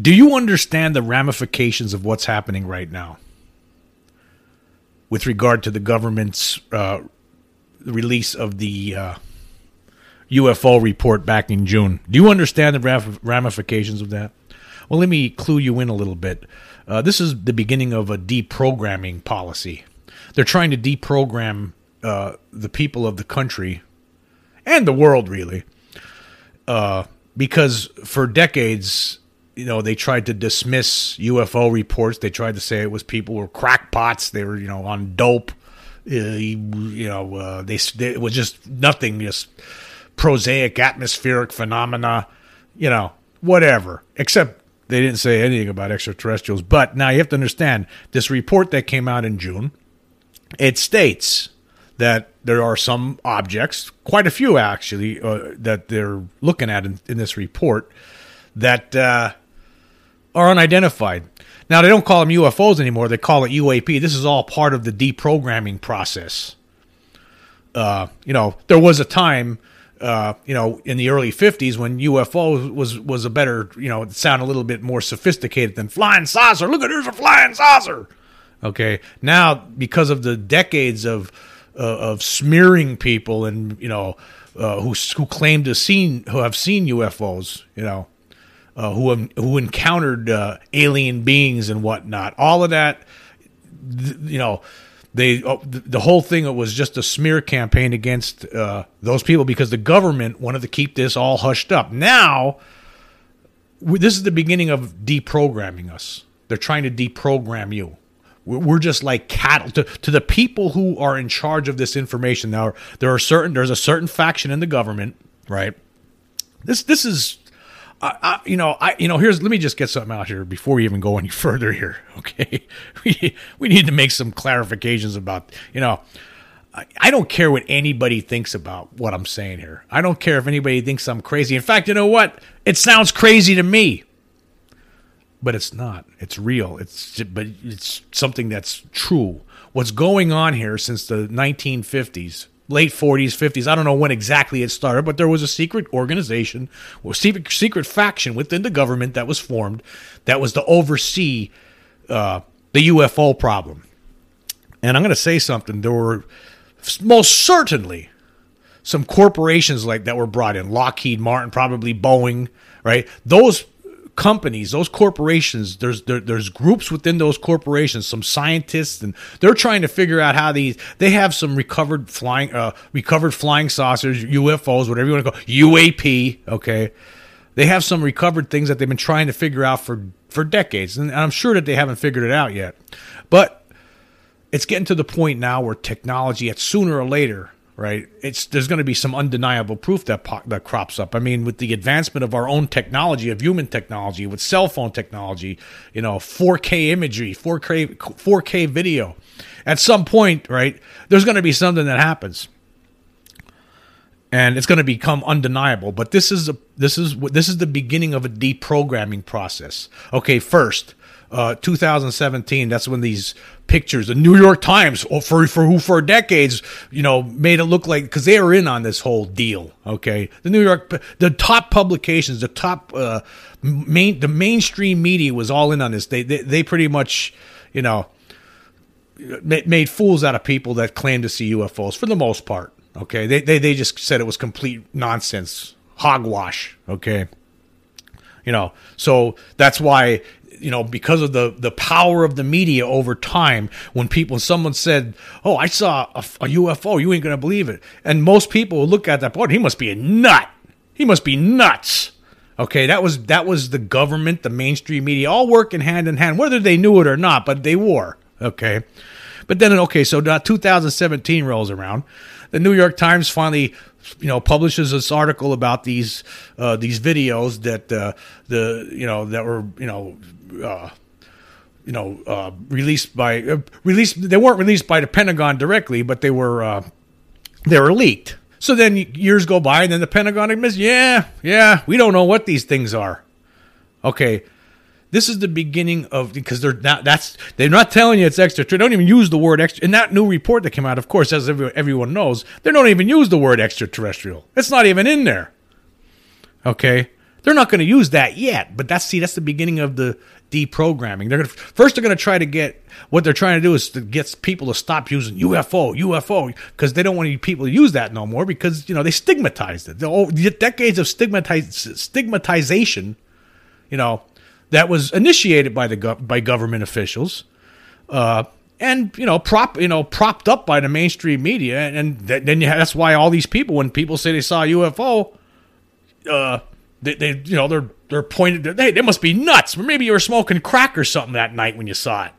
Do you understand the ramifications of what's happening right now with regard to the government's uh, release of the uh, UFO report back in June? Do you understand the ramifications of that? Well, let me clue you in a little bit. Uh, this is the beginning of a deprogramming policy. They're trying to deprogram uh, the people of the country and the world, really, uh, because for decades, you know, they tried to dismiss UFO reports. They tried to say it was people were crackpots. They were, you know, on dope. Uh, you know, uh, they, they, it was just nothing, just prosaic atmospheric phenomena. You know, whatever. Except they didn't say anything about extraterrestrials. But now you have to understand this report that came out in June. It states that there are some objects, quite a few actually, uh, that they're looking at in, in this report that uh, are unidentified. Now they don't call them UFOs anymore; they call it UAP. This is all part of the deprogramming process. Uh, you know, there was a time uh, you know, in the early '50s when UFO was was a better, you know, it sounded a little bit more sophisticated than flying saucer. Look at there's a flying saucer. Okay, now because of the decades of uh, of smearing people and you know uh, who who claim to seen who have seen UFOs, you know, uh, who who encountered uh, alien beings and whatnot, all of that, th- you know they oh, the whole thing was just a smear campaign against uh, those people because the government wanted to keep this all hushed up. Now, this is the beginning of deprogramming us. They're trying to deprogram you. We're just like cattle to, to the people who are in charge of this information. Now, there are certain there's a certain faction in the government, right? This this is I, I, you know, I, you know, here's let me just get something out here before we even go any further here. Okay, we we need to make some clarifications about, you know, I, I don't care what anybody thinks about what I'm saying here. I don't care if anybody thinks I'm crazy. In fact, you know what? It sounds crazy to me, but it's not. It's real. It's but it's something that's true. What's going on here since the 1950s late 40s, 50s. I don't know when exactly it started, but there was a secret organization or secret, secret faction within the government that was formed that was to oversee uh, the UFO problem. And I'm going to say something. There were most certainly some corporations like that were brought in Lockheed Martin, probably Boeing, right? Those companies, those corporations, there's there, there's groups within those corporations, some scientists, and they're trying to figure out how these. They have some recovered flying, uh, recovered flying saucers, UFOs, whatever you want to call UAP. Okay, they have some recovered things that they've been trying to figure out for for decades, and I'm sure that they haven't figured it out yet. But it's getting to the point now where technology, at sooner or later, right? It's there's going to be some undeniable proof that po- that crops up. I mean, with the advancement of our own technology, of human technology, with cell phone technology, you know, 4K imagery, 4K 4K video, at some point, right? There's going to be something that happens. And it's going to become undeniable, but this is a this is this is the beginning of a deprogramming process. Okay, first, uh, 2017. That's when these pictures, the New York Times, oh, for for who for decades, you know, made it look like because they were in on this whole deal. Okay, the New York, the top publications, the top uh, main, the mainstream media was all in on this. They they, they pretty much, you know, made fools out of people that claimed to see UFOs for the most part. Okay, they they they just said it was complete nonsense, hogwash. Okay you know so that's why you know, because of the the power of the media over time, when people, when someone said, "Oh, I saw a, a UFO," you ain't gonna believe it, and most people will look at that. Boy, he must be a nut. He must be nuts. Okay, that was that was the government, the mainstream media, all working hand in hand, whether they knew it or not, but they were. Okay, but then okay, so 2017 rolls around. The New York Times finally you know publishes this article about these uh, these videos that uh, the you know that were you know uh, you know, uh, released by uh, released. They weren't released by the Pentagon directly, but they were uh, they were leaked. So then years go by, and then the Pentagon admits, yeah, yeah, we don't know what these things are. Okay, this is the beginning of because they're not that's they're not telling you it's extra. They don't even use the word extra in that new report that came out. Of course, as everyone knows, they don't even use the word extraterrestrial. It's not even in there. Okay, they're not going to use that yet, but that's see that's the beginning of the deprogramming. They're going to first they're going to try to get what they're trying to do is to get people to stop using UFO, UFO because they don't want people to use that no more because you know they stigmatized it. The old, decades of stigmatization, you know, that was initiated by the by government officials. Uh, and you know prop you know propped up by the mainstream media and then you that's why all these people when people say they saw a UFO uh they, they you know they're they're pointed hey they must be nuts. Or maybe you were smoking crack or something that night when you saw it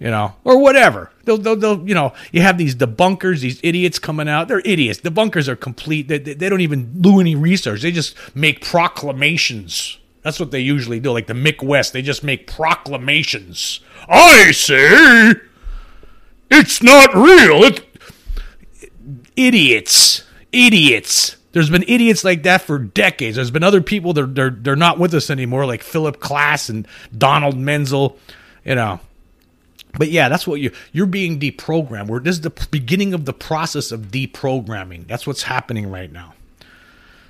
you know or whatever. They'll, they'll, they'll you know you have these debunkers these idiots coming out. They're idiots. Debunkers are complete. They, they, they don't even do any research. They just make proclamations that's what they usually do like the mick west they just make proclamations i say it's not real it idiots idiots there's been idiots like that for decades. There's been other people that they're, they're not with us anymore, like Philip Klass and Donald Menzel, you know. But yeah, that's what you you're being deprogrammed. We're, this is the beginning of the process of deprogramming. That's what's happening right now.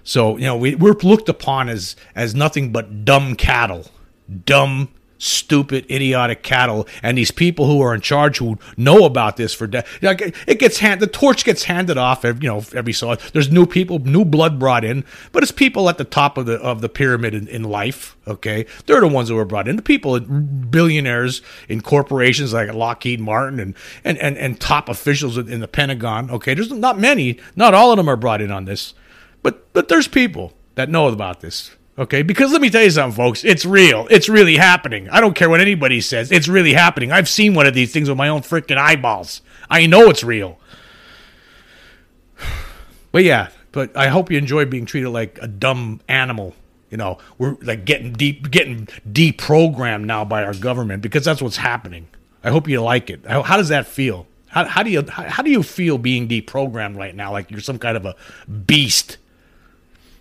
So you know we, we're looked upon as as nothing but dumb cattle, dumb stupid, idiotic cattle, and these people who are in charge who know about this for de- it gets hand the torch gets handed off. Every, you know, every so there's new people, new blood brought in, but it's people at the top of the of the pyramid in, in life. Okay, they're the ones who were brought in. The people, billionaires in corporations like Lockheed Martin and and and, and top officials in the Pentagon. Okay, there's not many, not all of them are brought in on this, but but there's people that know about this Okay, because let me tell you something, folks. It's real. It's really happening. I don't care what anybody says. It's really happening. I've seen one of these things with my own freaking eyeballs. I know it's real. But yeah, but I hope you enjoy being treated like a dumb animal. You know, we're like getting deep, getting deprogrammed now by our government because that's what's happening. I hope you like it. How, how does that feel? How, how do you how, how do you feel being deprogrammed right now? Like you're some kind of a beast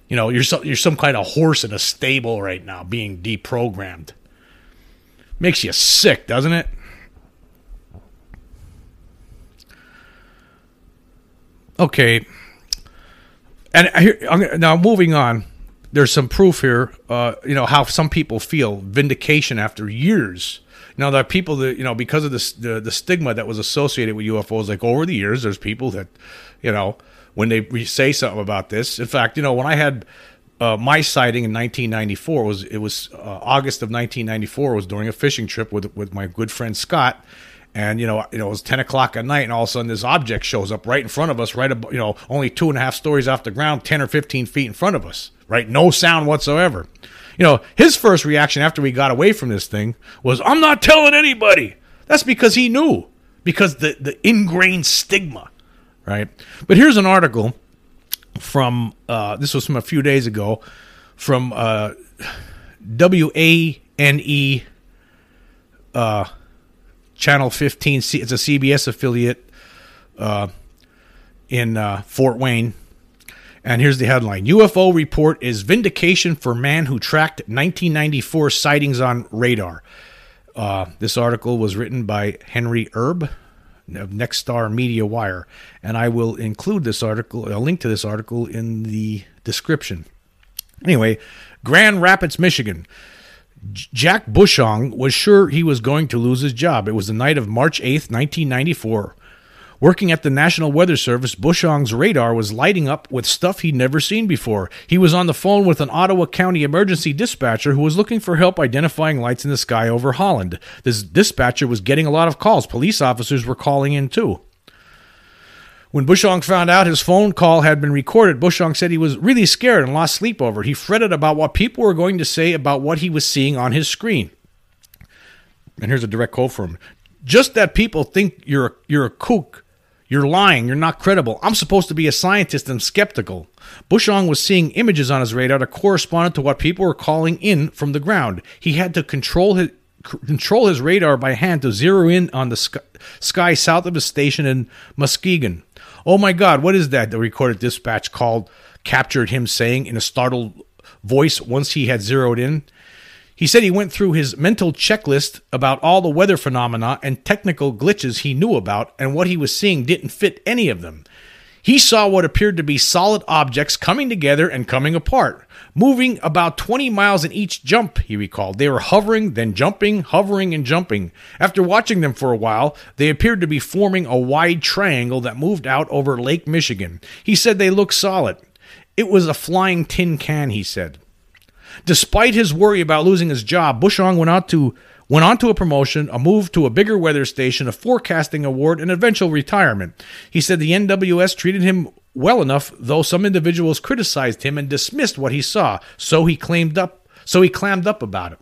you know, you're you're some kind of horse in a stable right now being deprogrammed. Makes you sick, doesn't it? Okay. And here, now moving on, there's some proof here. Uh, you know how some people feel vindication after years. Now there are people that you know because of this, the the stigma that was associated with UFOs. Like over the years, there's people that, you know, when they say something about this. In fact, you know, when I had uh, my sighting in 1994 was it was uh, August of 1994 was during a fishing trip with with my good friend Scott, and you know you know it was 10 o'clock at night, and all of a sudden this object shows up right in front of us, right you know only two and a half stories off the ground, 10 or 15 feet in front of us, right, no sound whatsoever. You know his first reaction after we got away from this thing was, "I'm not telling anybody." That's because he knew because the the ingrained stigma right? But here's an article from uh, this was from a few days ago from uh, W A N E uh, Channel 15. C- It's a CBS affiliate uh, in uh, Fort Wayne. And here's the headline UFO report is vindication for man who tracked 1994 sightings on radar. Uh, this article was written by Henry Erb of Nexstar Media Wire, and I will include this article, a link to this article in the description. Anyway, Grand Rapids, Michigan. Jack Bushong was sure he was going to lose his job. It was the night of March 8th, 1994. Working at the National Weather Service, Bushong's radar was lighting up with stuff he'd never seen before. He was on the phone with an Ottawa County emergency dispatcher who was looking for help identifying lights in the sky over Holland. This dispatcher was getting a lot of calls. Police officers were calling in too. When Bushong found out his phone call had been recorded, Bushong said he was really scared and lost sleep over it. He fretted about what people were going to say about what he was seeing on his screen. And here's a direct quote from him. Just that people think you're a, you're a kook you're lying. You're not credible. I'm supposed to be a scientist and skeptical. Bushong was seeing images on his radar that corresponded to what people were calling in from the ground. He had to control his control his radar by hand to zero in on the sky, sky south of his station in Muskegon. Oh my God, what is that? The recorded dispatch called captured him saying in a startled voice once he had zeroed in. He said he went through his mental checklist about all the weather phenomena and technical glitches he knew about, and what he was seeing didn't fit any of them. He saw what appeared to be solid objects coming together and coming apart, moving about 20 miles in each jump, he recalled. They were hovering, then jumping, hovering, and jumping. After watching them for a while, they appeared to be forming a wide triangle that moved out over Lake Michigan. He said they looked solid. It was a flying tin can, he said. Despite his worry about losing his job, Bushong went on to went on to a promotion, a move to a bigger weather station, a forecasting award, and eventual retirement. He said the NWS treated him well enough, though some individuals criticized him and dismissed what he saw, so he claimed up so he clammed up about it.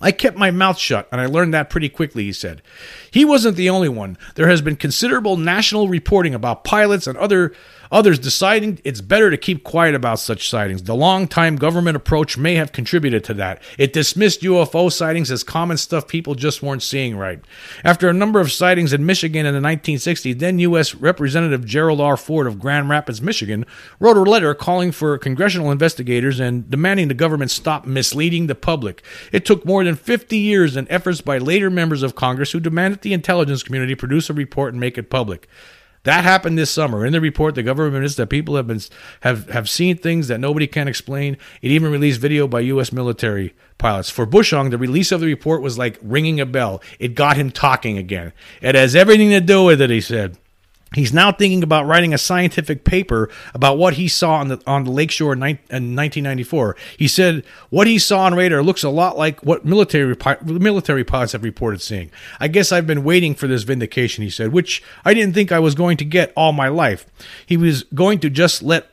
I kept my mouth shut, and I learned that pretty quickly, he said. He wasn't the only one. There has been considerable national reporting about pilots and other Others deciding it's better to keep quiet about such sightings. The long-time government approach may have contributed to that. It dismissed UFO sightings as common stuff people just weren't seeing right. After a number of sightings in Michigan in the 1960s, then U.S. Representative Gerald R. Ford of Grand Rapids, Michigan, wrote a letter calling for congressional investigators and demanding the government stop misleading the public. It took more than 50 years and efforts by later members of Congress who demanded the intelligence community produce a report and make it public. That happened this summer. In the report, the government admits that people have been have have seen things that nobody can explain. It even released video by U.S. military pilots. For Bushong, the release of the report was like ringing a bell. It got him talking again. It has everything to do with it, he said. He's now thinking about writing a scientific paper about what he saw on the on the lakeshore in, 1994. He said what he saw on radar looks a lot like what military military pilots have reported seeing. I guess I've been waiting for this vindication, he said, which I didn't think I was going to get all my life. He was going to just let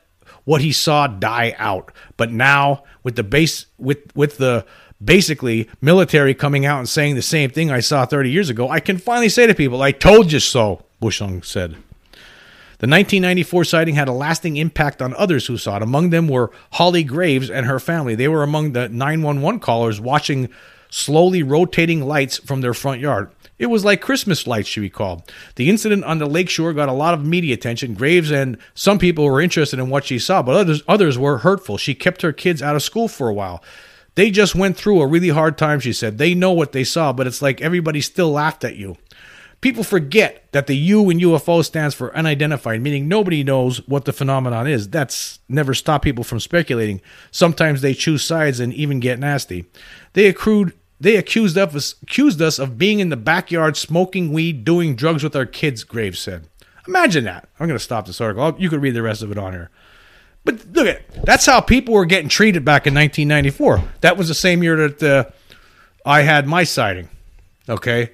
what he saw die out. But now with the base with with the basically military coming out and saying the same thing I saw 30 years ago, I can finally say to people, I told you so. Bushong said. The 1994 sighting had a lasting impact on others who saw it. Among them were Holly Graves and her family. They were among the 911 callers watching slowly rotating lights from their front yard. It was like Christmas lights, she recalled. The incident on the lakeshore got a lot of media attention. Graves and some people were interested in what she saw, but others, others were hurtful. She kept her kids out of school for a while. They just went through a really hard time, she said. They know what they saw, but it's like everybody still laughed at you. People forget that the U in UFO stands for unidentified, meaning nobody knows what the phenomenon is. That's never stopped people from speculating. Sometimes they choose sides and even get nasty. They accrued they accused us accused us of being in the backyard smoking weed, doing drugs with our kids, Graves said. Imagine that. I'm going to stop this article. You can read the rest of it on here. But look at that's how people were getting treated back in 1994. That was the same year that uh, I had my sighting. Okay,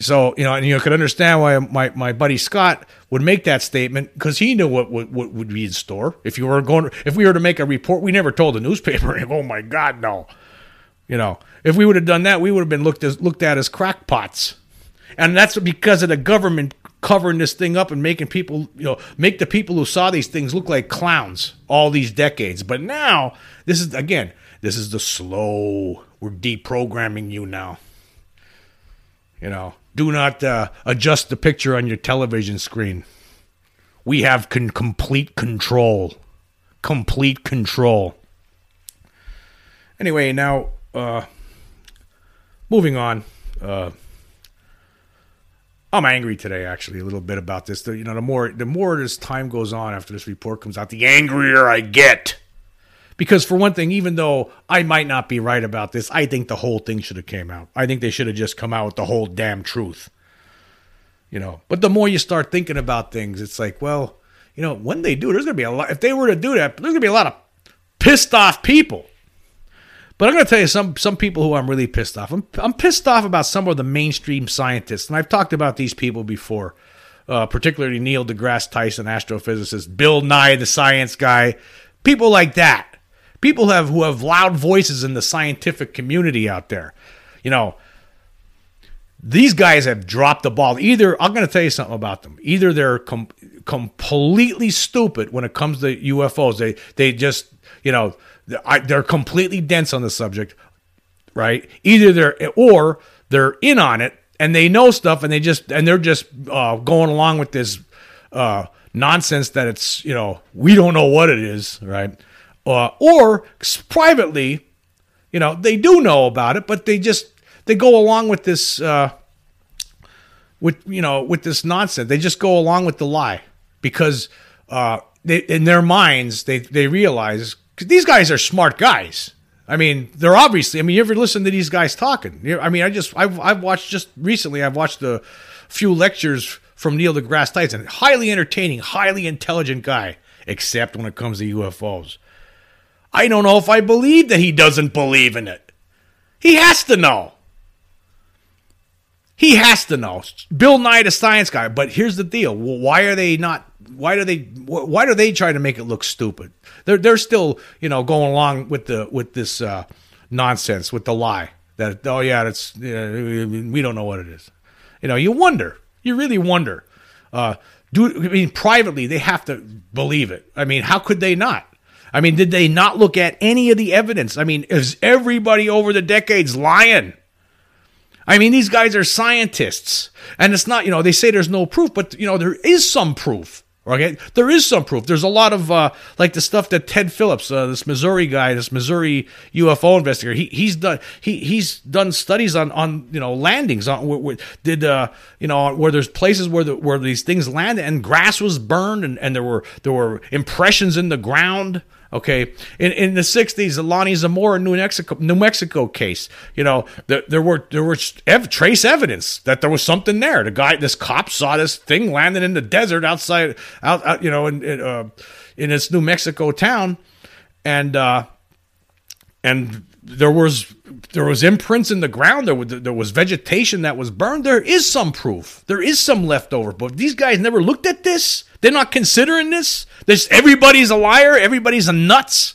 so you know, and you could understand why my, my buddy Scott would make that statement because he knew what, what, what would be in store. If you were going, if we were to make a report, we never told the newspaper. oh my God, no! You know, if we would have done that, we would have been looked as looked at as crackpots, and that's because of the government covering this thing up and making people, you know, make the people who saw these things look like clowns all these decades. But now, this is again, this is the slow. We're deprogramming you now. You know, do not uh, adjust the picture on your television screen. We have con- complete control. Complete control. Anyway, now uh, moving on. Uh, I'm angry today, actually, a little bit about this. The, you know, the more the more this time goes on after this report comes out, the angrier I get. Because for one thing, even though I might not be right about this, I think the whole thing should have came out. I think they should have just come out with the whole damn truth. You know, but the more you start thinking about things, it's like, well, you know, when they do, there's gonna be a lot. If they were to do that, there's gonna be a lot of pissed off people. But I'm going to tell you some some people who I'm really pissed off. I'm, I'm pissed off about some of the mainstream scientists, and I've talked about these people before, uh, particularly Neil deGrasse Tyson, astrophysicist, Bill Nye, the science guy, people like that. People have who have loud voices in the scientific community out there. You know, these guys have dropped the ball. Either I'm going to tell you something about them. Either they're com- completely stupid when it comes to UFOs. They they just you know they're completely dense on the subject. right? Either they're or they're in on it and they know stuff and they just and they're just uh, going along with this uh, nonsense that it's you know we don't know what it is, right? Uh, or privately, you know, they do know about it, but they just they go along with this uh, with you know with this nonsense. They just go along with the lie because uh, they, in their minds they they realize these guys are smart guys. I mean, they're obviously. I mean, you ever listen to these guys talking? I mean, I just I've I've watched just recently. I've watched a few lectures from Neil deGrasse Tyson. Highly entertaining, highly intelligent guy, except when it comes to UFOs. I don't know if I believe that he doesn't believe in it. He has to know. He has to know. Bill Nye, the science guy. But here's the deal: why are they not? Why do they? Why do they try to make it look stupid? They're they're still you know going along with the with this uh, nonsense with the lie that oh yeah it's we don't know what it is. You know you wonder. You really wonder. Uh, do I mean privately they have to believe it? I mean how could they not? I mean, did they not look at any of the evidence? I mean, is everybody over the decades lying? I mean, these guys are scientists. And it's not, you know, they say there's no proof, but, you know, there is some proof. Okay, there is some proof. There's a lot of uh, like the stuff that Ted Phillips, uh, this Missouri guy, this Missouri UFO investigator, he he's done he he's done studies on on you know landings on where, where, did uh, you know where there's places where the, where these things landed and grass was burned and, and there were there were impressions in the ground Okay, in in the '60s, the Lonnie Zamora New Mexico New Mexico case, you know, there, there were there were ev- trace evidence that there was something there. The guy, this cop, saw this thing landing in the desert outside, out, out you know, in in, uh, in this New Mexico town, and uh, and there was there was imprints in the ground. There was there was vegetation that was burned. There is some proof. There is some leftover. But these guys never looked at this. They're not considering this. This everybody's a liar. Everybody's a nuts.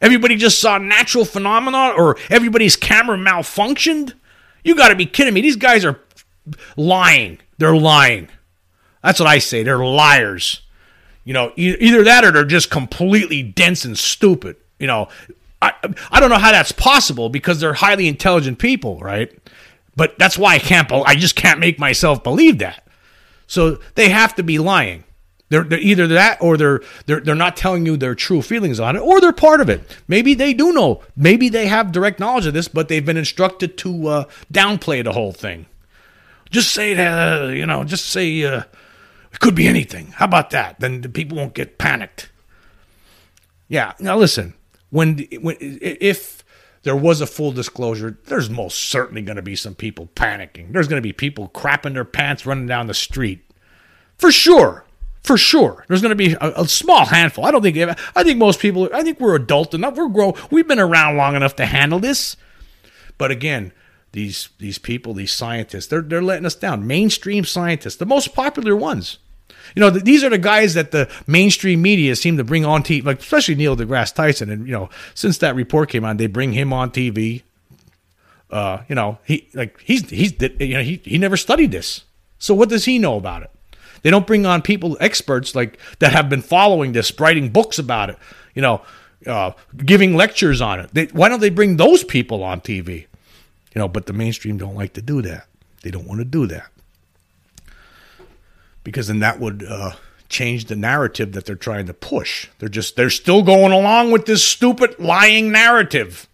Everybody just saw natural phenomena, or everybody's camera malfunctioned. You got to be kidding me. These guys are lying. They're lying. That's what I say. They're liars. You know, either that or they're just completely dense and stupid. You know, I, I don't know how that's possible because they're highly intelligent people, right? But that's why I can't. I just can't make myself believe that. So they have to be lying. They're, they're either that or they're they're they're not telling you their true feelings on it, or they're part of it. Maybe they do know. Maybe they have direct knowledge of this, but they've been instructed to uh, downplay the whole thing. Just say that uh, you know. Just say uh, it could be anything. How about that? Then the people won't get panicked. Yeah. Now listen when, when if there was a full disclosure, there's most certainly going to be some people panicking. There's going to be people crapping their pants running down the street. For sure. For sure. There's going to be a, a, small handful. I don't think I think most people I think we're adult enough. We're grown. We've been around long enough to handle this. But again, these these people, these scientists, they're they're letting us down. Mainstream scientists, the most popular ones. You know, these are the guys that the mainstream media seem to bring on TV, like especially Neil deGrasse Tyson. And you know, since that report came on, they bring him on TV. Uh, you know, he like he's he's you know he he never studied this, so what does he know about it? They don't bring on people experts like that have been following this, writing books about it. You know, uh, giving lectures on it. They, why don't they bring those people on TV? You know, but the mainstream don't like to do that. They don't want to do that because then that would uh, change the narrative that they're trying to push. They're just they're still going along with this stupid lying narrative.